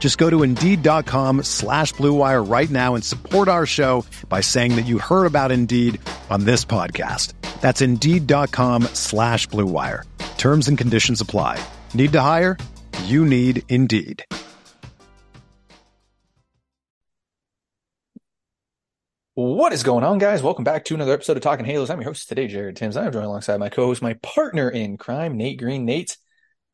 Just go to Indeed.com slash BlueWire right now and support our show by saying that you heard about Indeed on this podcast. That's Indeed.com slash BlueWire. Terms and conditions apply. Need to hire? You need Indeed. What is going on, guys? Welcome back to another episode of Talking Halos. I'm your host today, Jared Tims. I'm joined alongside my co-host, my partner in crime, Nate Green. Nate,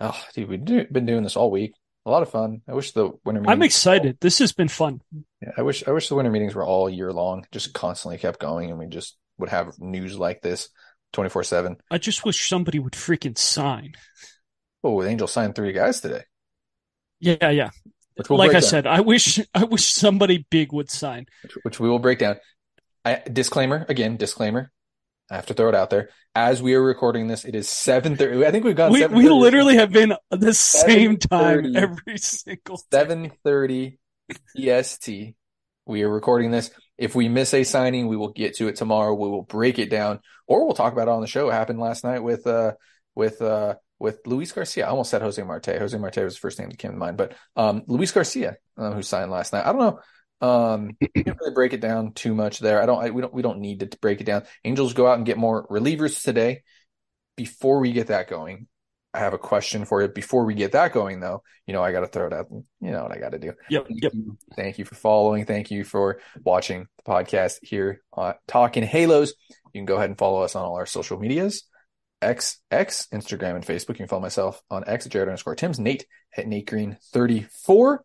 oh, dude, we've been doing this all week. A lot of fun. I wish the winter. I'm excited. This has been fun. Yeah, I wish I wish the winter meetings were all year long, just constantly kept going, and we just would have news like this, twenty four seven. I just wish somebody would freaking sign. Oh, Angel signed three guys today. Yeah, yeah. We'll like I down. said, I wish I wish somebody big would sign. Which, which we will break down. I, disclaimer again, disclaimer. I have to throw it out there. As we are recording this, it is seven thirty. I think we've gone. We, we literally have been the same time every single seven thirty EST. We are recording this. If we miss a signing, we will get to it tomorrow. We will break it down, or we'll talk about it on the show. It happened last night with uh with uh with Luis Garcia. I almost said Jose Marte. Jose Marte was the first name that came to mind, but um Luis Garcia, uh, who signed last night. I don't know. Um, can't really break it down too much there. I don't. I, we don't. We don't need to break it down. Angels go out and get more relievers today. Before we get that going, I have a question for you. Before we get that going, though, you know, I got to throw it out. You know what I got to do. Yep. Thank yep. You. Thank you for following. Thank you for watching the podcast here on Talking Halos. You can go ahead and follow us on all our social medias. X, X, Instagram, and Facebook. You can follow myself on X, Jared underscore Tims, Nate at Nate Green 34.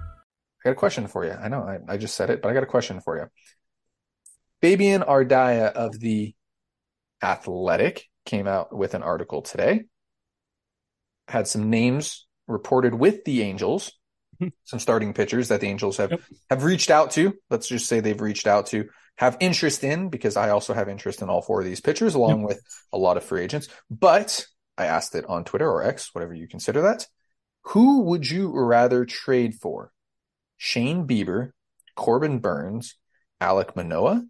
I got a question for you. I know I, I just said it, but I got a question for you. Fabian Ardaya of the Athletic came out with an article today. Had some names reported with the Angels, some starting pitchers that the Angels have yep. have reached out to. Let's just say they've reached out to, have interest in, because I also have interest in all four of these pitchers, along yep. with a lot of free agents. But I asked it on Twitter or X, whatever you consider that. Who would you rather trade for? Shane Bieber, Corbin Burnes, Alec Manoah,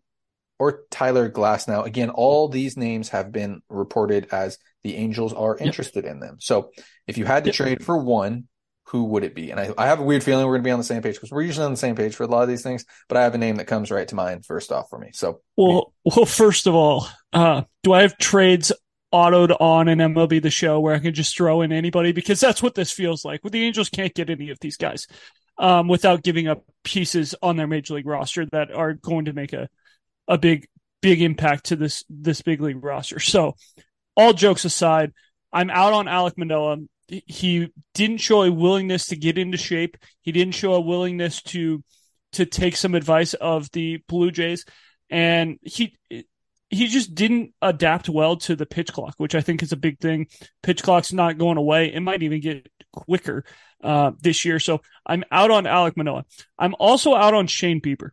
or Tyler Glasnow. Again, all these names have been reported as the Angels are interested yep. in them. So if you had to yep. trade for one, who would it be? And I, I have a weird feeling we're going to be on the same page because we're usually on the same page for a lot of these things. But I have a name that comes right to mind first off for me. So, well, well, first of all, uh, do I have trades autoed on an MLB the Show where I can just throw in anybody? Because that's what this feels like. Well, the Angels can't get any of these guys um, without giving up pieces on their major league roster that are going to make a a big big impact to this this big league roster. So, all jokes aside, I'm out on Alec Manoah. He didn't show a willingness to get into shape. He didn't show a willingness to to take some advice of the Blue Jays, and he he just didn't adapt well to the pitch clock, which I think is a big thing. Pitch clock's not going away. It might even get quicker uh, this year. So I'm out on Alec Manoah. I'm also out on Shane Bieber.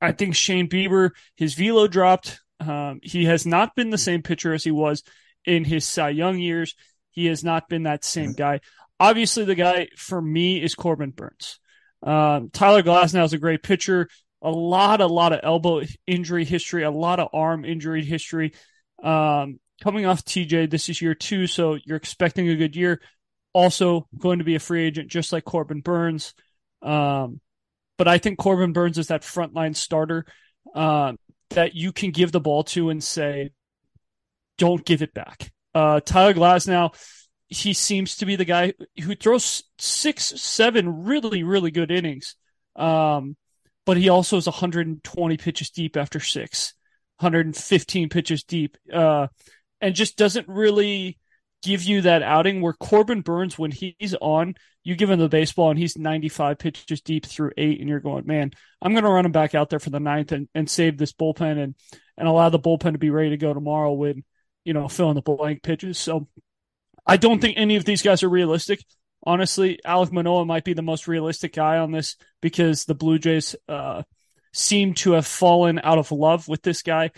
I think Shane Bieber, his velo dropped. Um, he has not been the same pitcher as he was in his Cy Young years. He has not been that same guy. Obviously, the guy for me is Corbin Burnes. Um, Tyler Glasnow is a great pitcher. A lot, a lot of elbow injury history, a lot of arm injury history. Um, coming off TJ, this is year two, so you're expecting a good year also going to be a free agent, just like Corbin Burnes. Um, but I think Corbin Burnes is that frontline starter uh, that you can give the ball to and say, don't give it back. Uh, Tyler Glasnow, he seems to be the guy who throws six, seven really, really good innings. Um, but he also is 120 pitches deep after six, 115 pitches deep, uh, and just doesn't really give you that outing where Corbin Burnes, when he's on, you give him the baseball and he's 95 pitches deep through eight, and you're going, man, I'm going to run him back out there for the ninth and, and save this bullpen and, and allow the bullpen to be ready to go tomorrow with, you know, fill in the blank pitches. So I don't think any of these guys are realistic. Honestly, Alec Manoah might be the most realistic guy on this because the Blue Jays uh, seem to have fallen out of love with this guy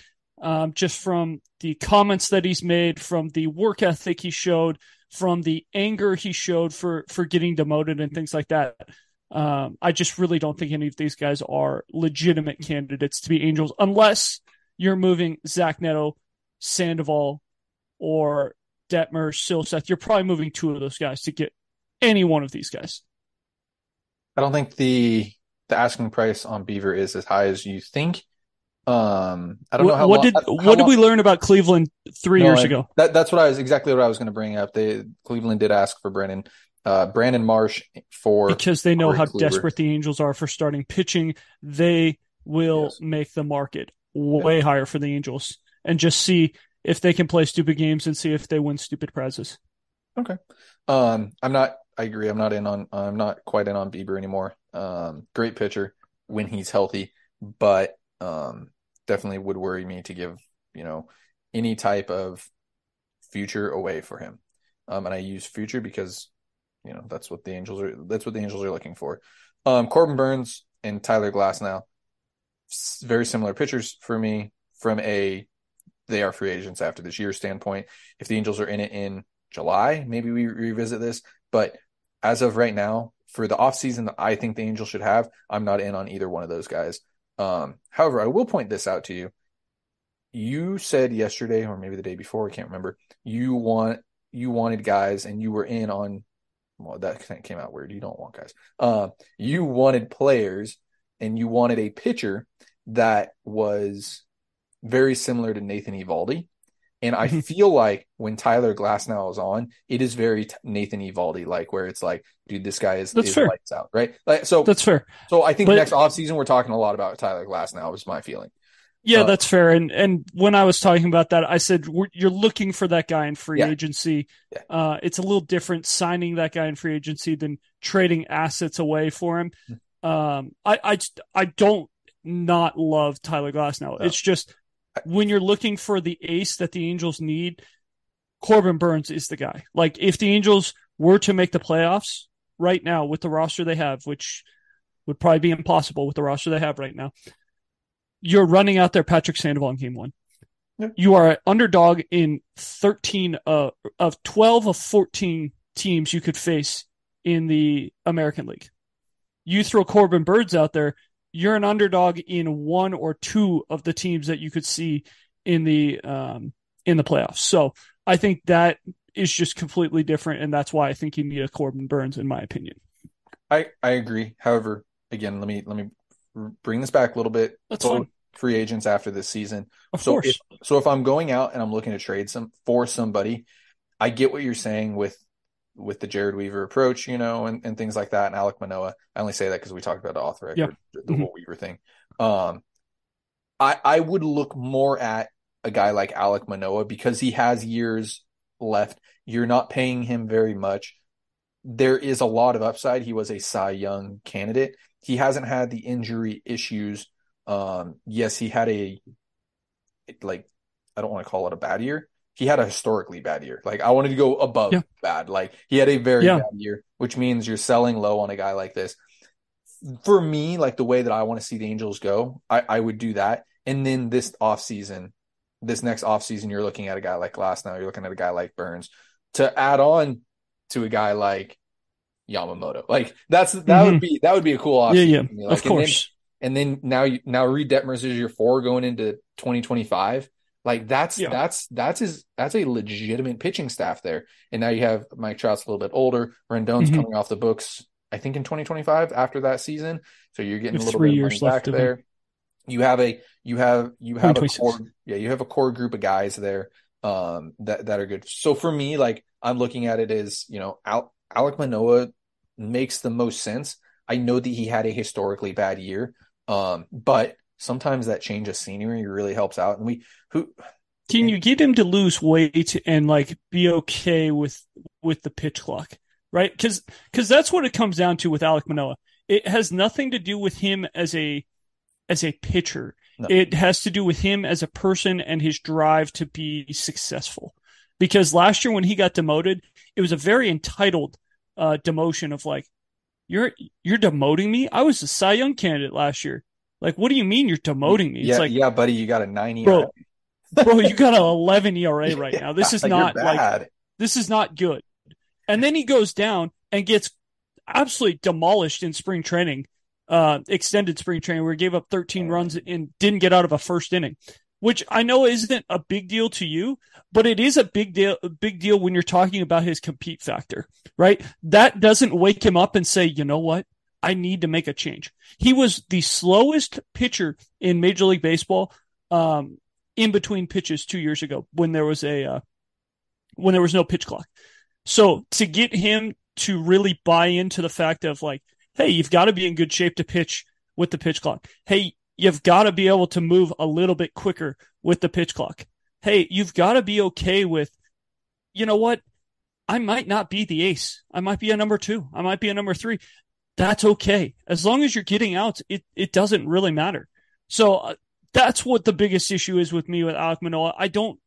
um, just from the comments that he's made, from the work ethic he showed, from the anger he showed for for getting demoted and things like that. Um, I just really don't think any of these guys are legitimate candidates to be Angels unless you're moving Zach Neto, Sandoval, or Detmer, Silseth. You're probably moving two of those guys to get any one of these guys. I don't think the the asking price on Bieber is as high as you think. Um, I don't what, know how. What did how what long, did we learn about Cleveland three no, years ago? That, that's what I was exactly what I was going to bring up. They Cleveland did ask for Brandon, uh, Brandon Marsh for because they know how Kluber. desperate the Angels are for starting pitching. They will yes. make the market way yeah. higher for the Angels and just see if they can play stupid games and see if they win stupid prizes. Okay. Um, I'm not. I agree. I'm not in on. I'm not quite in on Bieber anymore. Um, great pitcher when he's healthy, but um, definitely would worry me to give, you know, any type of future away for him. Um, and I use future because, you know, that's what the Angels are, that's what the Angels are looking for. Um, Corbin Burnes and Tyler Glasnow very similar pitchers for me from a, they are free agents after this year standpoint. If the Angels are in it in July, maybe we revisit this, but as of right now, for the offseason that I think the Angels should have, I'm not in on either one of those guys. Um, however, I will point this out to you. You said yesterday, or maybe the day before, I can't remember. You want you wanted guys, and you were in on. Well, that came out weird. You don't want guys. Uh, you wanted players, and you wanted a pitcher that was very similar to Nathan Eovaldi. And I feel like when Tyler Glasnow is on, it is very Nathan Eovaldi like, where it's like, dude, this guy is, that's is fair. lights out, right? Like, so that's fair. So I think but, next offseason we're talking a lot about Tyler Glasnow. Is my feeling. Yeah, uh, that's fair. And and when I was talking about that, I said you're looking for that guy in free yeah. agency. Yeah. Uh, it's a little different signing that guy in free agency than trading assets away for him. Hmm. Um, I I I don't not love Tyler Glasnow. No. It's just when you're looking for the ace that the Angels need, Corbin Burnes is the guy. Like if the Angels were to make the playoffs right now with the roster they have, which would probably be impossible with the roster they have right now, you're running out there Patrick Sandoval in game one. You are an underdog in 13 uh, of 12 of 14 teams you could face in the American League. You throw Corbin Burnes out there, you're an underdog in one or two of the teams that you could see in the um, in the playoffs. So I think that is just completely different, and that's why I think you need a Corbin Burnes, in my opinion. I I agree. However, again, let me let me bring this back a little bit. That's fine. Free agents after this season. Of so course. if so if I'm going out and I'm looking to trade some for somebody, I get what you're saying with with the Jered Weaver approach, you know, and, and things like that, and Alec Manoah. I only say that because we talked about the off the record, the Mhm. whole Weaver thing. Um, I I would look more at a guy like Alec Manoah because he has years left. You're not paying him very much. There is a lot of upside. He was a Cy Young candidate. He hasn't had the injury issues. Um, yes, he had a like I don't want to call it a bad year. He had a historically bad year. Like I wanted to go above Yeah. bad. Like he had a very Yeah. bad year, which means you're selling low on a guy like this. For me, like the way that I want to see the Angels go, I, I would do that. And then this offseason, this next offseason, you're looking at a guy like Glasnow, you're looking at a guy like Burnes to add on to a guy like Yamamoto. Like that's that Mhm. would be that would be a cool yeah, offseason. yeah, me. Like, of and then- course. and then now you now Reid Detmers is your four going into 2025. Like that's Yeah. that's that's his that's a legitimate pitching staff there. And now you have Mike Trout's a little bit older. Rendon's Mhm. coming off the books, I think in 2025 after that season. So you're getting a little three bit of years left back of him. there. You have a you have you have a core yeah you have a core group of guys there um that that are good. So for me, like I'm looking at it as you know Al- Alec Manoah makes the most sense. I know that he had a historically bad year, um, but sometimes that change of scenery really helps out. And we who Can you get him to lose weight and like be okay with with the pitch clock, right? Because because that's what it comes down to with Alec Manoah. It has nothing to do with him as a as a pitcher. No. It has to do with him as a person and his drive to be successful. Because last year when he got demoted, it was a very entitled uh, demotion of like, you're you're demoting me. I was a Cy Young candidate last year. Like, what do you mean you're demoting me? yeah It's like, yeah buddy you got a 90 bro, bro, you got an 11 ERA right now. This is not like this is not good. And then he goes down and gets absolutely demolished in spring training, uh, extended spring training, where he gave up 13 runs and didn't get out of a first inning, which I know isn't a big deal to you, but it is a big deal, a big deal when you're talking about his compete factor, right? That doesn't wake him up and say, you know what? I need to make a change. He was the slowest pitcher in Major League Baseball, um, in between pitches two years ago when there was a, uh, when there was no pitch clock. So to get him to really buy into the fact of like, hey, you've got to be in good shape to pitch with the pitch clock. Hey, you've got to be able to move a little bit quicker with the pitch clock. Hey, you've got to be okay with, you know what? I might not be the ace. I might be a number two. I might be a number three. That's okay. As long as you're getting out, it, it doesn't really matter. So uh, that's what the biggest issue is with me with Alec Manoah. I don't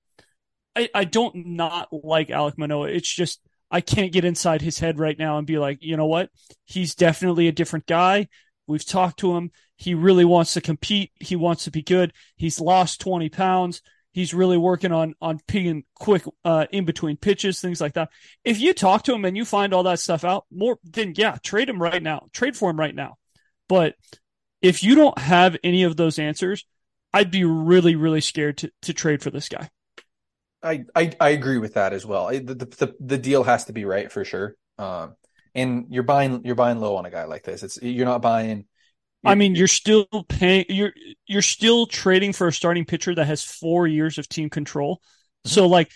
I, I don't not like Alec Manoah. It's just I can't get inside his head right now and be like, you know what? He's definitely a different guy. We've talked to him. He really wants to compete. He wants to be good. He's lost 20 pounds. He's really working on on being quick uh, in between pitches, things like that. If you talk to him and you find all that stuff out, more then yeah, trade him right now. Trade for him right now. But if you don't have any of those answers, I'd be really, really scared to, to trade for this guy. I, I I agree with that as well. The, the the deal has to be right for sure. Um, and you're buying you're buying low on a guy like this. It's you're not buying. I mean, you're still paying. You're you're still trading for a starting pitcher that has four years of team control. Mm-hmm. So, like,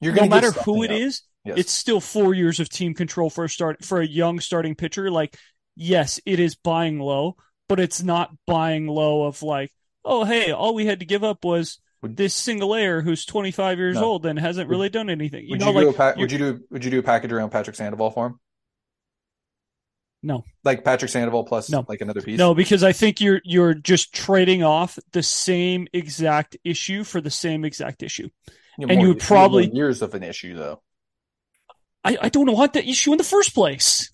you're no matter who it up. is, Yes. it's still four years of team control for a start for a young starting pitcher. Like, yes, it is buying low, but it's not buying low of like, oh, hey, all we had to give up was this single layer who's 25 years No. old and hasn't really done anything. You would know, you do like, a pa- would you do would you do a package around Patrick Sandoval for him? No. Like Patrick Sandoval plus No. like another piece. No, because I think you're you're just trading off the same exact issue for the same exact issue. have and more- you would probably- years of an issue though. I, I don't want that issue in the first place.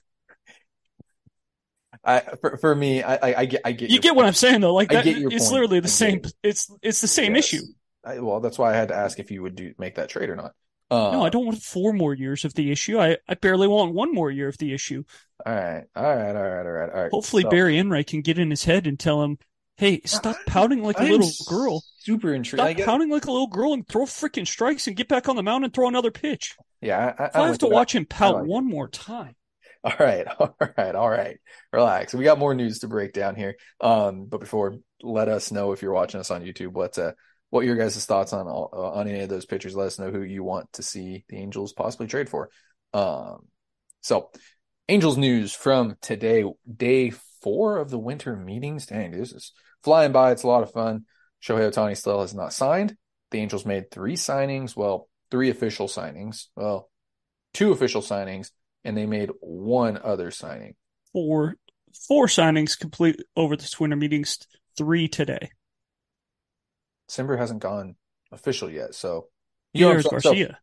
I for, for me, I, I I get I get You get what I'm saying though. Like that, it's point. literally the same. it. It's it's the same Yes. issue. I, well, that's why I had to ask if you would do make that trade or not. Uh, No, I don't want four more years of the issue. I, I barely want one more year of the issue. All right, all right, all right, all right, all right. Hopefully So- Barry Enright can get in his head and tell him, Hey, stop pouting like a I'm little girl. Super intrigued. Stop I get- pouting like a little girl and throw freaking strikes and get back on the mound and throw another pitch. Yeah, I, I, I have to watch him pout like it. one more time. All right, all right, all right. Relax. We got more news to break down here. Um, but before, let us know if you're watching us on YouTube. What uh, what your guys' thoughts on all, uh, on any of those pitchers? Let us know who you want to see the Angels possibly trade for. Um, so Angels news from today, day four of the winter meetings. Dang, this is flying by. It's a lot of fun. Shohei Ohtani still has not signed. The Angels made three signings. Well, three official signings. Well, two official signings and they made one other signing. Four four signings complete over this winter meetings, three today. Cimber hasn't gone official yet, so you know what I'm? So- Garcia.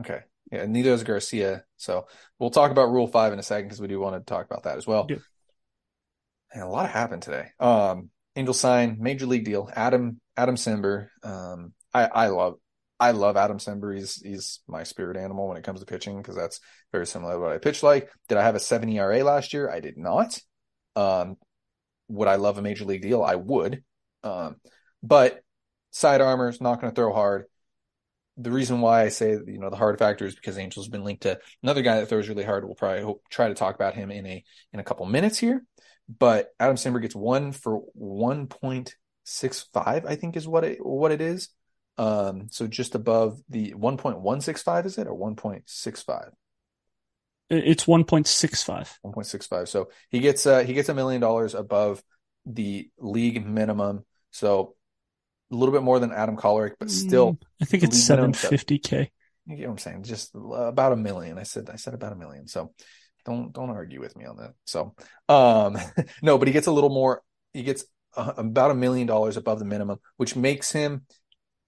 okay, yeah, neither is Garcia. So we'll talk about Rule Five in a second because we do want to talk about that as well. Yeah. And a lot happened today. Um, Angel sign major league deal. Adam Adam Cimber. Um, I I love I love Adam Cimber. He's he's my spirit animal when it comes to pitching because that's very similar to what I pitched like. Did I have a seven ERA last year? I did not. Um, would I love a major league deal? I would. Um, but side armor is not going to throw hard. The reason why I say you know the hard factor is because Angel's been linked to another guy that throws really hard. We'll probably hope, try to talk about him in a in a couple minutes here. But Adam Cimber gets one for one point six five, I think is what it what it is. Um, so just above the one point one six five is it or one point six five? It's one point six five. 1.65. So he gets uh he gets a million dollars above the league minimum. So a little bit more than Adam Kolarek, but still I think it's seven fifty K. you get what I'm saying? Just about a million. I said I said about a million. So don't don't argue with me on that. So um no, but he gets a little more. He gets uh, about a million dollars above the minimum, which makes him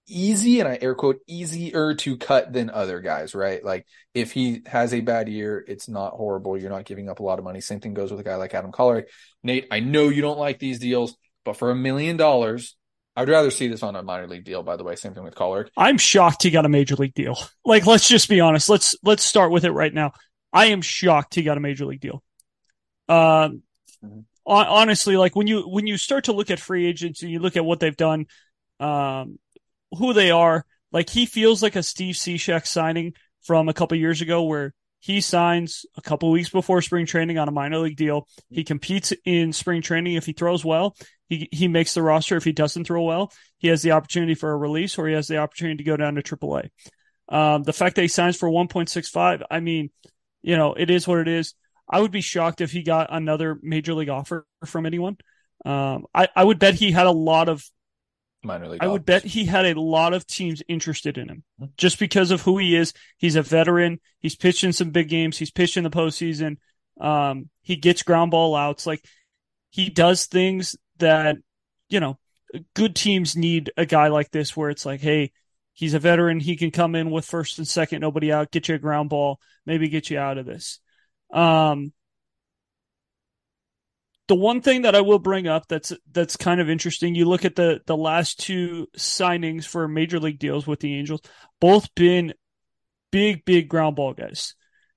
easy and I air quote easier to cut than other guys, right? Like if he has a bad year, it's not horrible. You're not giving up a lot of money. Same thing goes with a guy like Adam Kolarek. Nate, I know you don't like these deals, but for a million dollars, I'd rather see this on a minor league deal. By the way, same thing with Kolarek. I'm shocked he got a major league deal. Like, let's just be honest. Let's let's start with it right now. I am shocked he got a major league deal. Um, Mhm. hon- honestly, like when you when you start to look at free agents and you look at what they've done, um, who they are, like he feels like a Steve Cishek signing from a couple years ago, where he signs a couple weeks before spring training on a minor league deal. He competes in spring training if he throws well. He he makes the roster if he doesn't throw well. He has the opportunity for a release or he has the opportunity to go down to AAA. Um, the fact that he signs for 1.65, I mean, you know, it is what it is. I would be shocked if he got another major league offer from anyone. Um, I, I would bet he had a lot of, Minor league. I would bet he had a lot of teams interested in him just because of who he is. He's a veteran. He's pitched in some big games. He's pitched in the postseason. Um, he gets ground ball outs. Like he does things that, you know, good teams need a guy like this where it's like, hey, he's a veteran. He can come in with first and second, nobody out, get you a ground ball, maybe get you out of this. Um, the one thing that I will bring up that's that's kind of interesting, you look at the the last two signings for major league deals with the Angels, both been big, big ground ball guys.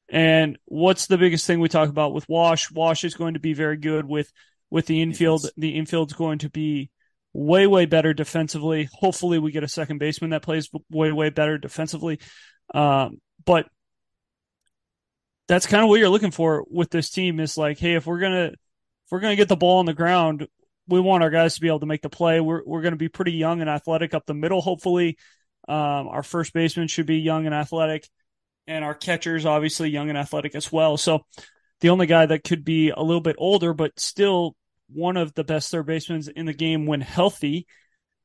And what's the biggest thing we talk about with Wash? Wash is going to be very good with with the infield. Defense. The infield's going to be way, way better defensively. Hopefully, we get a second baseman that plays way, way better defensively. Um, but that's kind of what you're looking for with this team. Is like, hey, if we're gonna if we're gonna get the ball on the ground, we want our guys to be able to make the play. We're we're gonna be pretty young and athletic up the middle. Hopefully, um, our first baseman should be young and athletic, and our catchers obviously young and athletic as well. So the only guy that could be a little bit older, but still one of the best third basemen in the game when healthy.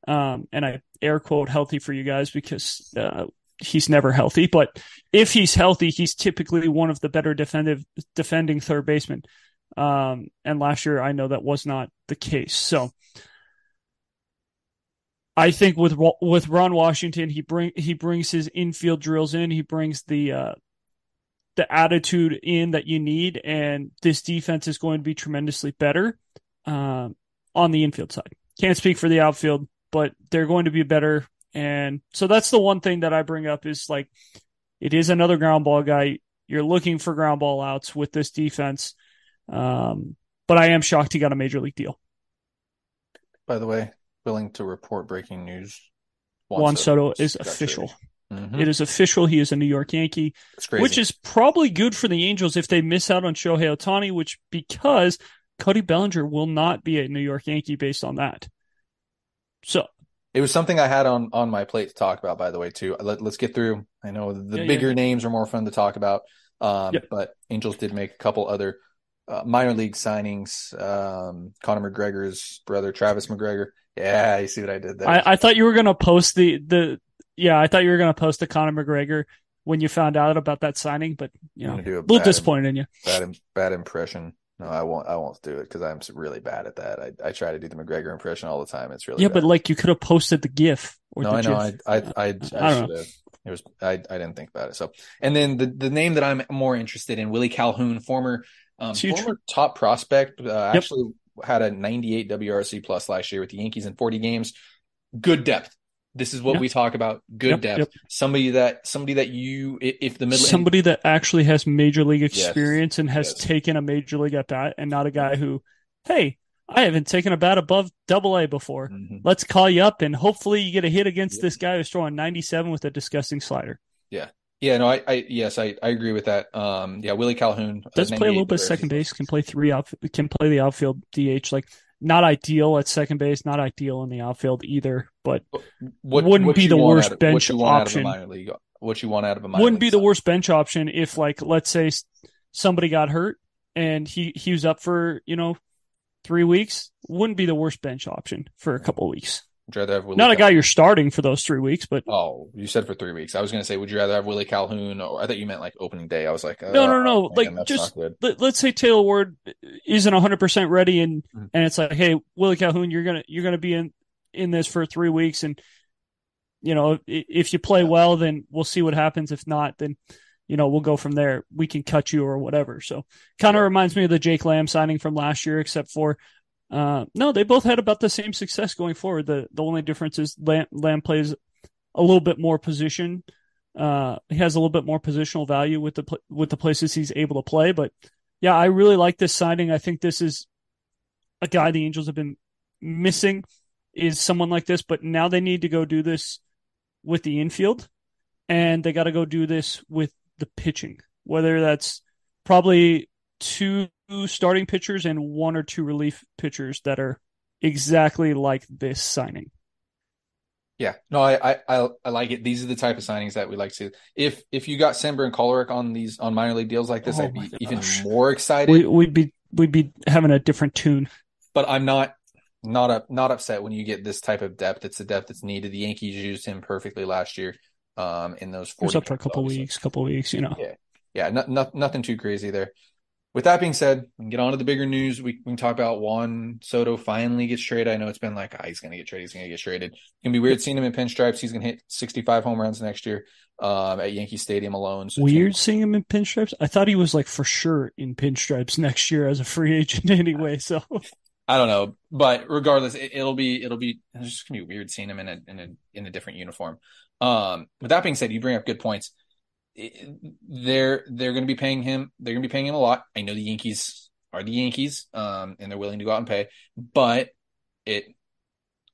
Um, and I air quote healthy for you guys because uh, he's never healthy, but if he's healthy, he's typically one of the better defensive defending third basemen. Um, and last year, I know that was not the case. So I think with with Ron Washington, he bring he brings his infield drills in. He brings the uh, the attitude in that you need, and this defense is going to be tremendously better um, on the infield side. Can't speak for the outfield, but they're going to be better. And so that's the one thing that I bring up is like it is another ground ball guy. You're looking for ground ball outs with this defense. Um, but I am shocked he got a major league deal. by the way, willing to report breaking news. Juan Soto is got official. Mhm. It is official. He is a New York Yankee. Which is probably good for the Angels if they miss out on Shohei Ohtani, which because Cody Bellinger will not be a New York Yankee based on that. So It was something I had on on my plate to talk about, by the way, too. Let, let's get through. I know the Yeah, bigger yeah. names are more fun to talk about, um, Yeah. but Angels did make a couple other uh, minor league signings. Um, Conor McGregor's brother, Travis MacGregor. Yeah, you see what I did there. I, I thought you were gonna post the the yeah I thought you were gonna post the Conor McGregor when you found out about that signing, but you know a little disappointed in you. bad bad impression. No, I won't. I won't do it because I'm really bad at that. I, I try to do the McGregor impression all the time. It's really Yeah, bad. but like you could have posted the GIF or no, the I know. GIF. I I I, I, I don't should have. It was I I didn't think about it. So and then the the name that I'm more interested in, Willie Calhoun, former um, former top prospect, uh, actually had a 98 WRC plus last year with the Yankees in 40 games. Good depth. This is what we talk about. Good Yep, depth. yep. Somebody that somebody that you if the middle somebody that actually has major league Yes, experience and has yes. taken a major league at bat and not a guy who, hey, I haven't taken a bat above double A before. Mhm. Let's call you up and hopefully you get a hit against this guy who's throwing 97 with a disgusting slider. Yeah, Yeah, no, I, I yes, I, I agree with that. Um, yeah, Willie Calhoun Does play a little bit of second base, can play three out, can play the outfield DH. Like not ideal at second base, not ideal in the outfield either, but What, wouldn't what be the worst of, bench what you want option. out of a minor league. What you want out of a minor wouldn't be league the worst bench option if like let's say somebody got hurt and he he was up for you know three weeks wouldn't be the worst bench option for a couple of weeks Would you rather have Willie not a guy you're starting for those three weeks but Oh, you said for three weeks. I was gonna say, would you rather have Willie Calhoun, or I thought you meant like opening day. I was like, no no oh, no man, like that's just not good. let, let's say Taylor Ward isn't 100% ready and Mhm. and it's like hey Willie Calhoun you're going to you're going to be in in this for 3 weeks and you know i- if you play Yeah. well then we'll see what happens if not then you know we'll go from there we can cut you or whatever so kind of reminds me of the Jake Lamb signing from last year except for uh no they both had about the same success going forward. The the only difference is Lamb, Lamb plays a little bit more position. Uh he has a little bit more positional value with the with the places he's able to play. But yeah I really like this signing. I think this is a guy the Angels have been missing is someone like this but now they need to go do this with the infield and they got to go do this with the pitching whether that's probably two starting pitchers and one or two relief pitchers that are exactly like this signing Yeah, no, I, I, I, like it. These are the type of signings that we like to. If if you got Cimber and Kolarek on these on minor league deals like this, Oh I'd be even more excited. we, we'd be we'd be having a different tune but I'm not not up not upset when you get this type of depth. It's the depth that's needed. The Yankees used him perfectly last year. Um, in those He 40 up for a couple weeks couple weeks you know yeah, no, no, nothing too crazy there. With that being said, we can get on to the bigger news. We, we can talk about Juan Soto finally gets traded. I know it's been like, ah, he's going to get traded. He's going to get traded. It's going to be weird seeing him in pinstripes. He's going to hit 65 home runs next year um, at Yankee Stadium alone. So weird seeing him in pinstripes I thought he was like for sure in pinstripes next year as a free agent anyway so I don't know, but regardless, it, it'll be it'll be it's just gonna be weird seeing him in a in a in a different uniform. Um, with that being said, you bring up good points. They're they're gonna be paying him. They're gonna be paying him a lot. I know the Yankees are the Yankees, um, and they're willing to go out and pay, but it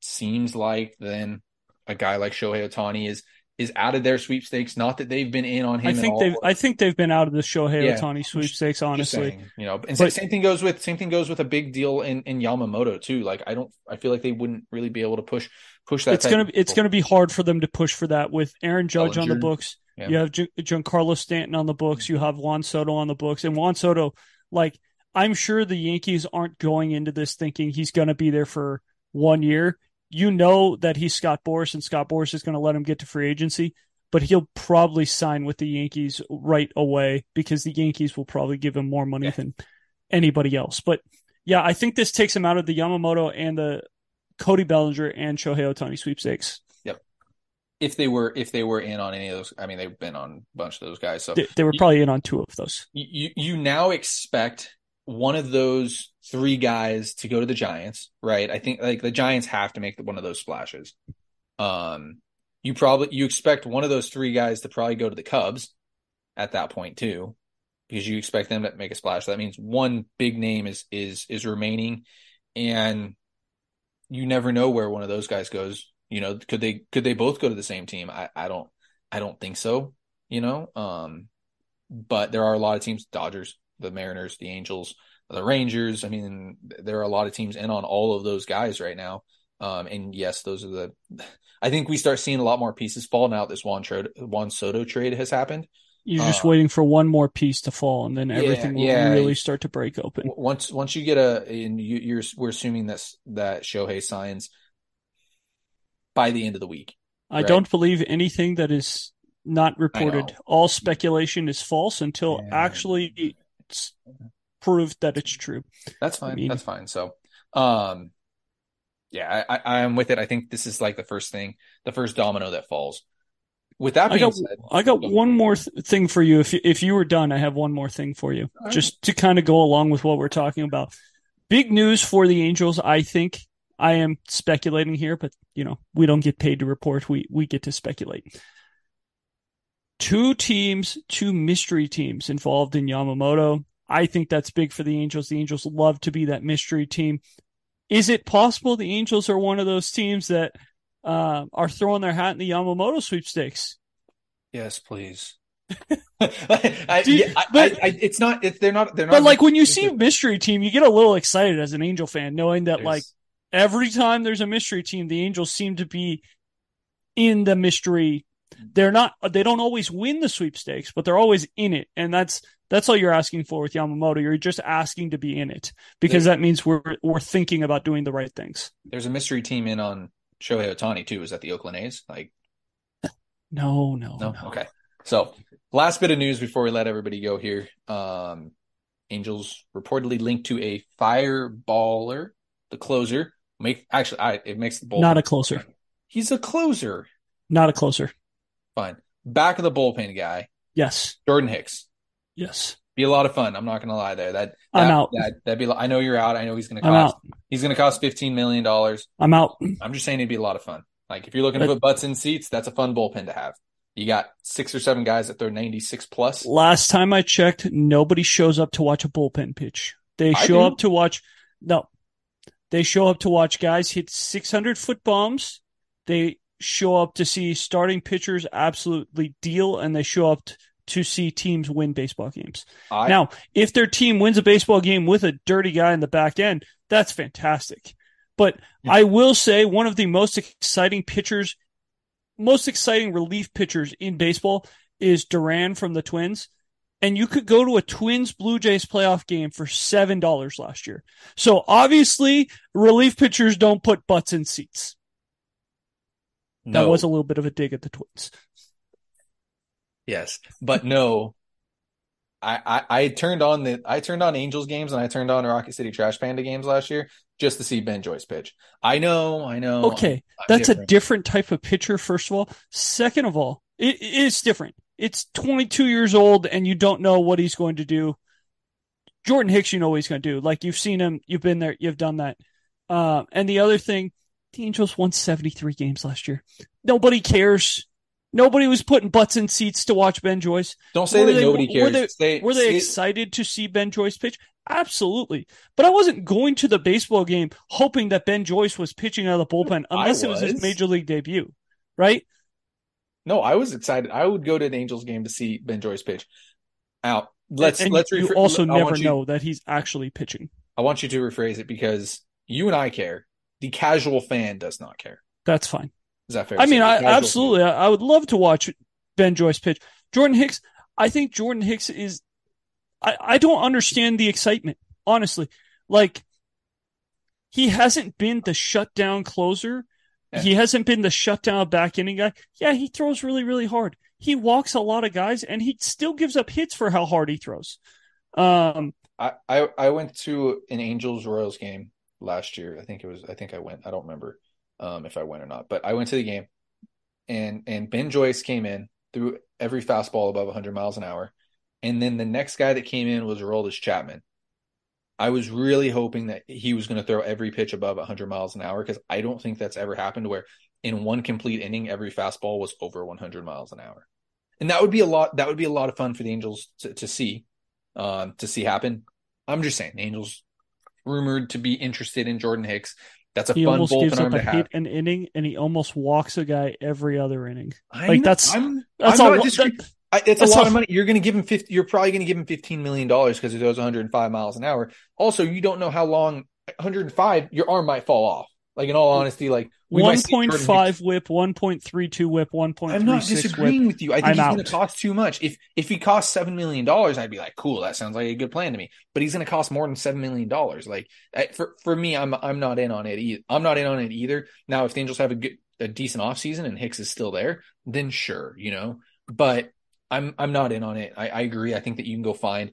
seems like then a guy like Shohei Ohtani is is out of their sweepstakes. Not that they've been in on him. I think they've I think they've been out of the Shohei Yeah. Ohtani sweepstakes honestly saying, you know, and But- same thing goes with same thing goes with a big deal in in Yamamoto too. Like I don't, I feel like they wouldn't really be able to push push that. it's gonna it's gonna be hard for them to push for that with Aaron Judge on the books. Yeah. You have Gi- Giancarlo Stanton on the books. You have Juan Soto on the books, and Juan Soto, like I'm sure the Yankees aren't going into this thinking he's gonna be there for one year. You know that he's Scott Boras, and Scott Boras is gonna let him get to free agency, but he'll probably sign with the Yankees right away because the Yankees will probably give him more money Yeah. than anybody else. But yeah, I think this takes him out of the Yamamoto and the Cody Bellinger and Shohei Ohtani sweepstakes. If they were if they were in on any of those. I mean, they've been on a bunch of those guys. So They, they were You- probably in on two of those. you you now expect one of those three guys to go to the Giants, right? I think like the Giants have to make one of those splashes. Um, you probably you expect one of those three guys to probably go to the Cubs at that point too, because you expect them to make a splash. That means one big name is is is remaining, and you never know where one of those guys goes. You know, could they could they both go to the same team? I, I don't I don't think so. You know, um, but there are a lot of teams: Dodgers, the Mariners, the Angels, the Rangers. I mean, there are a lot of teams in on all of those guys right now. Um, and yes, those are the. I think we start seeing a lot more pieces fall now. This Juan, trade, Juan Soto trade has happened. You're just uh, waiting for one more piece to fall, and then everything yeah, will really start to break open. Once once you get a, and you, are we're assuming that that Shohei signs by the end of the week. I right? don't believe anything that is not reported. All speculation is false until yeah. actually it's proved that it's true. That's fine. I mean, That's fine. So, um, yeah, I, I am with it. I think this is like the first thing, the first domino that falls. With that being I got, said, I got one more th- thing for you. If you, if you were done, I have one more thing for you, right. just to kind of go along with what we're talking about. Big news for the Angels. I think I am speculating here, but you know we don't get paid to report. We we get to speculate. Two teams, two mystery teams involved in Yamamoto. I think that's big for the Angels. The Angels love to be that mystery team. Is it possible the Angels are one of those teams that uh, are throwing their hat in the Yamamoto sweepstakes. Yes, please. I, you, yeah, but, I, it's not. It, they're not. They're not. But like when you see mystery team, you get a little excited as an Angel fan, knowing that like every time there's a mystery team, the Angels seem to be in the mystery. They're not. They don't always win the sweepstakes, but they're always in it, and that's that's all you're asking for with Yamamoto. You're just asking to be in it because there, that means we're we're thinking about doing the right things. There's a mystery team in on Shohei Ohtani too. Is that the Oakland A's? Like, no, no, no. no. Okay. So, last bit of news before we let everybody go here. Um, Angels reportedly linked to a fireballer, the closer. Make actually, I it makes the bullpen. Not a closer. He's a closer. Not a closer. Fine. Back of the bullpen guy. Yes. Jordan Hicks. Yes be a lot of fun. I'm not gonna lie there. That, that I'm out. That, that'd be. I know you're out. I know he's gonna cost. He's gonna cost 15 million dollars. I'm out. I'm just saying it'd be a lot of fun. Like if you're looking to put butts in seats, that's a fun bullpen to have. You got six or seven guys that throw 96 plus. Last time I checked, nobody shows up to watch a bullpen pitch. They show up to watch. No, they show up to watch guys hit 600 foot bombs. They show up to see starting pitchers absolutely deal, and they show up. To, to see teams win baseball games. I, now, if their team wins a baseball game with a dirty guy in the back end, that's fantastic. But yeah. I will say one of the most exciting pitchers, most exciting relief pitchers in baseball is Duran from the Twins. And you could go to a Twins Blue Jays playoff game for $7 last year. So obviously, relief pitchers don't put butts in seats. No. That was a little bit of a dig at the Twins. Yes, but no. I, I, I turned on the I turned on Angels games and I turned on Rocket City Trash Panda games last year just to see Ben Joyce pitch. I know, I know. Okay, I'm, I'm that's different. a different type of pitcher. First of all, second of all, it, it is different. It's 22 years old and you don't know what he's going to do. Jordan Hicks, you know what he's going to do. Like you've seen him, you've been there, you've done that. Uh, and the other thing, the Angels won 73 games last year. Nobody cares. Nobody was putting butts in seats to watch Ben Joyce. Don't say were that they, nobody cares. Were they, were they excited to see Ben Joyce pitch? Absolutely. But I wasn't going to the baseball game hoping that Ben Joyce was pitching out of the bullpen unless was. it was his major league debut, right? No, I was excited. I would go to an Angels game to see Ben Joyce pitch. Out. Let's and let's. You rephr- also never you, know that he's actually pitching. I want you to rephrase it because you and I care. The casual fan does not care. That's fine. Is that fair? I mean, I absolutely. I, I would love to watch Ben Joyce pitch. Jordan Hicks. I think Jordan Hicks is. I, I don't understand the excitement, honestly. Like, he hasn't been the shutdown closer. Yeah. He hasn't been the shutdown back inning guy. Yeah, he throws really, really hard. He walks a lot of guys, and he still gives up hits for how hard he throws. Um, I, I, I went to an Angels Royals game last year. I think it was. I think I went. I don't remember um, if I went or not. But I went to the game, and and Ben Joyce came in threw every fastball above 100 miles an hour, and then the next guy that came in was Aroldis Chapman. I was really hoping that he was going to throw every pitch above 100 miles an hour because I don't think that's ever happened where in one complete inning every fastball was over 100 miles an hour, and that would be a lot. That would be a lot of fun for the Angels to, to see, um, to see happen. I'm just saying, Angels rumored to be interested in Jordan Hicks. That's a He fun almost gives bullpen up arm a to have. an inning, and he almost walks a guy every other inning. I Like, that's- I'm, That's I'm all. that- I, it's a lot of money. You're going to give him 50. You're probably going to give him 15 million dollars because he throws 105 miles an hour. Also, you don't know how long 105 your arm might fall off. Like in all honesty, like we might One see point Jordan five whip, one point three two whip, one point I'm not six whip. disagreeing with you. I think I'm he's going to cost too much. If if he costs seven million dollars, I'd be like, cool. That sounds like a good plan to me. But he's going to cost more than seven million dollars. Like for for me, I'm I'm not in on it. Either. I'm not in on it either. Now, if the Angels have a good a decent offseason and Hicks is still there, then sure, you know. But I'm I'm not in on it. I, I agree. I think that you can go find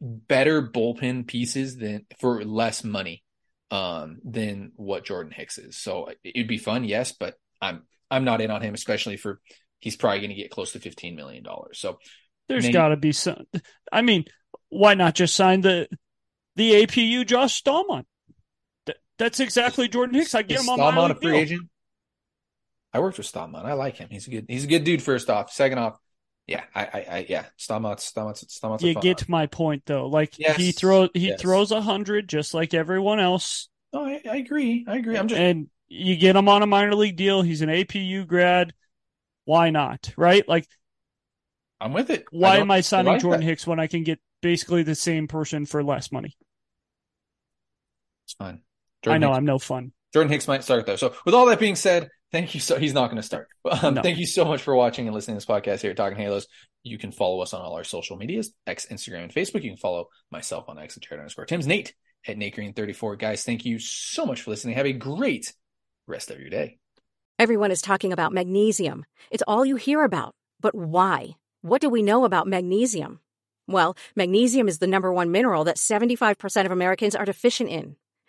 better bullpen pieces than for less money um than what Jordan Hicks is. So it'd be fun, yes, but I'm I'm not in on him, especially for he's probably going to get close to fifteen million dollars. So there's got to be some. I mean, why not just sign the the APU Josh Staumont? That, that's exactly Jordan Hicks. I get him on Staumont my a free deal. agent? I worked with Staumont. I like him. He's a good he's a good dude. First off, second off, yeah, I I, I yeah, Staumont's Staumont's a You get my point, though. Like he throws, he yes. throws a hundred just like everyone else, No, I, I agree. I agree. I'm just and you get him on a minor league deal. He's an APU grad. Why not? Right? Like, I'm with it. why don't- am I signing like Jordan that. Hicks when I can get basically the same person for less money? It's fine. I know Hicks I'm no fun. Jordan Hicks might start though. So with all that being said, thank you. So he's not going to start. Um, No. Thank you so much for watching and listening to this podcast here at Talking Halos. You can follow us on all our social medias, X, Instagram, and Facebook. You can follow myself on X and Jared underscore Tims Nate at Nate Green 34. Guys, thank you so much for listening. Have a great rest of your day. Everyone is talking about magnesium. It's all you hear about. But why? What do we know about magnesium? Well, magnesium is the number one mineral that 75% of Americans are deficient in.